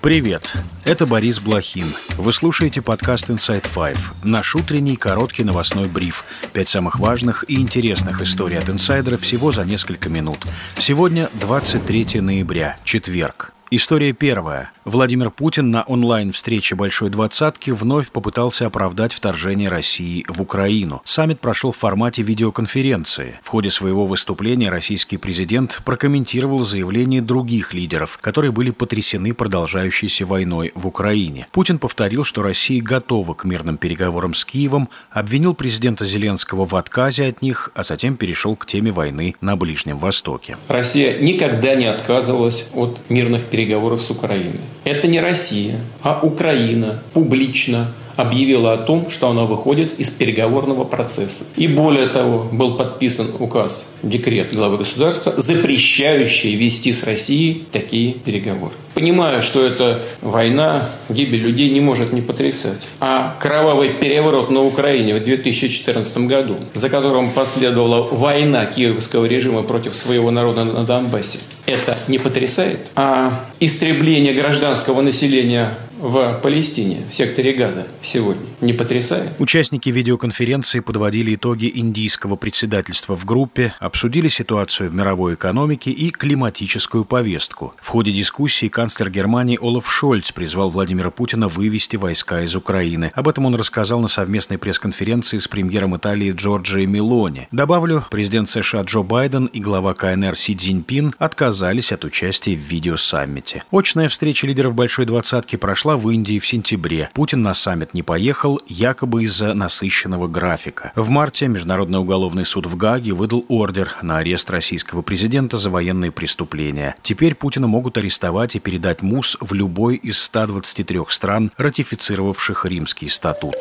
Привет, это Борис Блохин. Вы слушаете подкаст Inside Five, наш утренний короткий новостной бриф. Пять самых важных и интересных историй от инсайдера всего за несколько минут. Сегодня 23 ноября, четверг. История первая. Владимир Путин на онлайн-встрече Большой Двадцатки вновь попытался оправдать вторжение России в Украину. Саммит прошел в формате видеоконференции. В ходе своего выступления российский президент прокомментировал заявления других лидеров, которые были потрясены продолжающейся войной в Украине. Путин повторил, что Россия готова к мирным переговорам с Киевом, обвинил президента Зеленского в отказе от них, а затем перешел к теме войны на Ближнем Востоке. Россия никогда не отказывалась от мирных переговоров переговоров с Украиной. Это не Россия, а Украина публично объявила о том, что она выходит из переговорного процесса. И более того, был подписан указ, декрет главы государства, запрещающий вести с Россией такие переговоры. Понимаю, что эта война, гибель людей не может не потрясать. А кровавый переворот на Украине в 2014 году, за которым последовала война киевского режима против своего народа на Донбассе, это не потрясает? А истребление гражданского населения в Палестине, в секторе Газа сегодня. Не потрясает? Участники видеоконференции подводили итоги индийского председательства в группе, обсудили ситуацию в мировой экономике и климатическую повестку. В ходе дискуссии канцлер Германии Олаф Шольц призвал Владимира Путина вывести войска из Украины. Об этом он рассказал на совместной пресс-конференции с премьером Италии Джорджией Мелони. Добавлю, президент США Джо Байден и глава КНР Си Цзиньпин отказались от участия в видеосаммите. Очная встреча лидеров Большой Двадцатки прошла прошла в Индии в сентябре. Путин на саммит не поехал, якобы из-за насыщенного графика. В марте Международный уголовный суд в Гаге выдал ордер на арест российского президента за военные преступления. Теперь Путина могут арестовать и передать МУС в любой из 123 стран, ратифицировавших Римский статут.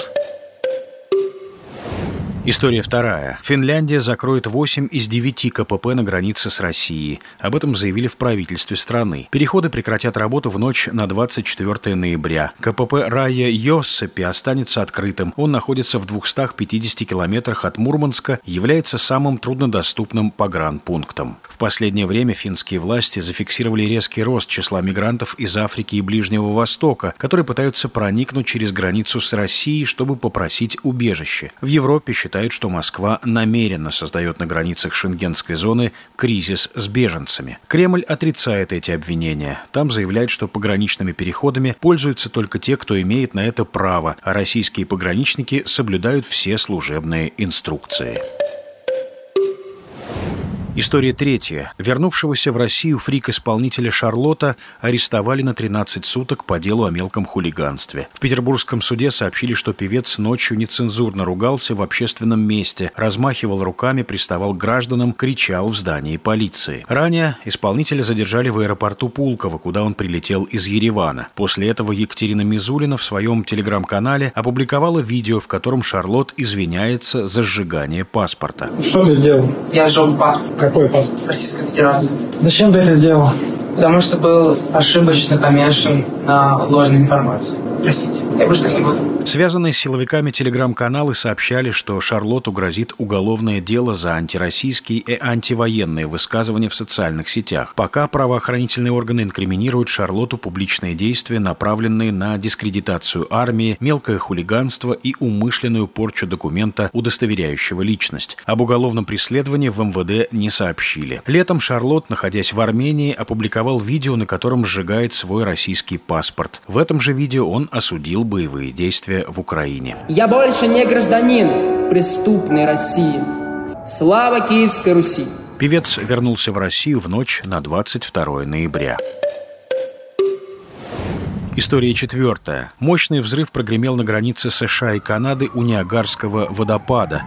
История вторая. Финляндия закроет 8 из 9 КПП на границе с Россией. Об этом заявили в правительстве страны. Переходы прекратят работу в ночь на 24 ноября. КПП Рая Йоссепи останется открытым. Он находится в 250 километрах от Мурманска, является самым труднодоступным погранпунктом. В последнее время финские власти зафиксировали резкий рост числа мигрантов из Африки и Ближнего Востока, которые пытаются проникнуть через границу с Россией, чтобы попросить убежище. В Европе считают считают, что Москва намеренно создает на границах шенгенской зоны кризис с беженцами. Кремль отрицает эти обвинения. Там заявляют, что пограничными переходами пользуются только те, кто имеет на это право, а российские пограничники соблюдают все служебные инструкции. История третья. Вернувшегося в Россию фрик-исполнителя Шарлотта арестовали на 13 суток по делу о мелком хулиганстве. В петербургском суде сообщили, что певец ночью нецензурно ругался в общественном месте, размахивал руками, приставал к гражданам, кричал в здании полиции. Ранее исполнителя задержали в аэропорту Пулково, куда он прилетел из Еревана. После этого Екатерина Мизулина в своем телеграм-канале опубликовала видео, в котором Шарлот извиняется за сжигание паспорта. Что ты сделал? Я сжег паспорт. Какой паспорт? Российской Федерации. Зачем ты это сделал? Потому что был ошибочно помешан на ложной информации. Простите, я больше не буду. Связанные с силовиками телеграм-каналы сообщали, что Шарлотту грозит уголовное дело за антироссийские и антивоенные высказывания в социальных сетях. Пока правоохранительные органы инкриминируют Шарлотту публичные действия, направленные на дискредитацию армии, мелкое хулиганство и умышленную порчу документа, удостоверяющего личность. Об уголовном преследовании в МВД не сообщили. Летом Шарлотт, находясь в Армении, опубликовал видео, на котором сжигает свой российский паспорт. В этом же видео он осудил боевые действия в Украине. Я больше не гражданин преступной России. Слава Киевской Руси! Певец вернулся в Россию в ночь на 22 ноября. История четвертая. Мощный взрыв прогремел на границе США и Канады у Ниагарского водопада.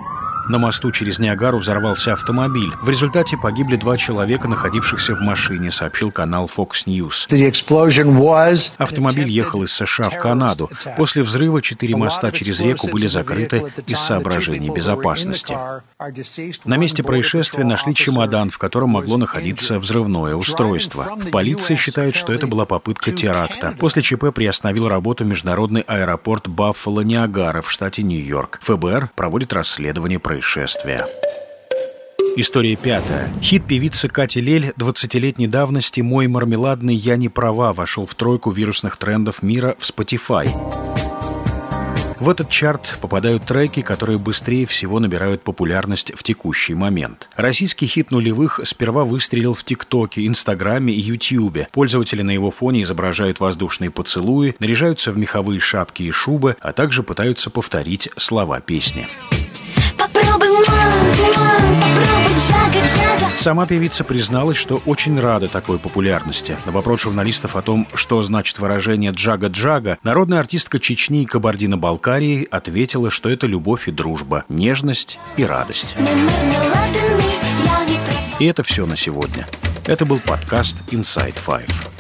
На мосту через Ниагару взорвался автомобиль. В результате погибли два человека, находившихся в машине, сообщил канал Fox News. Автомобиль ехал из США в Канаду. После взрыва четыре моста через реку были закрыты из соображений безопасности. На месте происшествия нашли чемодан, в котором могло находиться взрывное устройство. В полиции считают, что это была попытка теракта. После ЧП приостановил работу международный аэропорт Баффало-Ниагара в штате Нью-Йорк. ФБР проводит расследование происшествия. История пятая. Хит певицы Кати Лель 20-летней давности «Мой мармеладный я не права» вошел в тройку вирусных трендов мира в Spotify. В этот чарт попадают треки, которые быстрее всего набирают популярность в текущий момент. Российский хит нулевых сперва выстрелил в ТикТоке, Инстаграме и Ютьюбе. Пользователи на его фоне изображают воздушные поцелуи, наряжаются в меховые шапки и шубы, а также пытаются повторить слова песни. Сама певица призналась, что очень рада такой популярности. На вопрос журналистов о том, что значит выражение «джага-джага», народная артистка Чечни и Кабардино-Балкарии ответила, что это любовь и дружба, нежность и радость. И это все на сегодня. Это был подкаст Inside Five.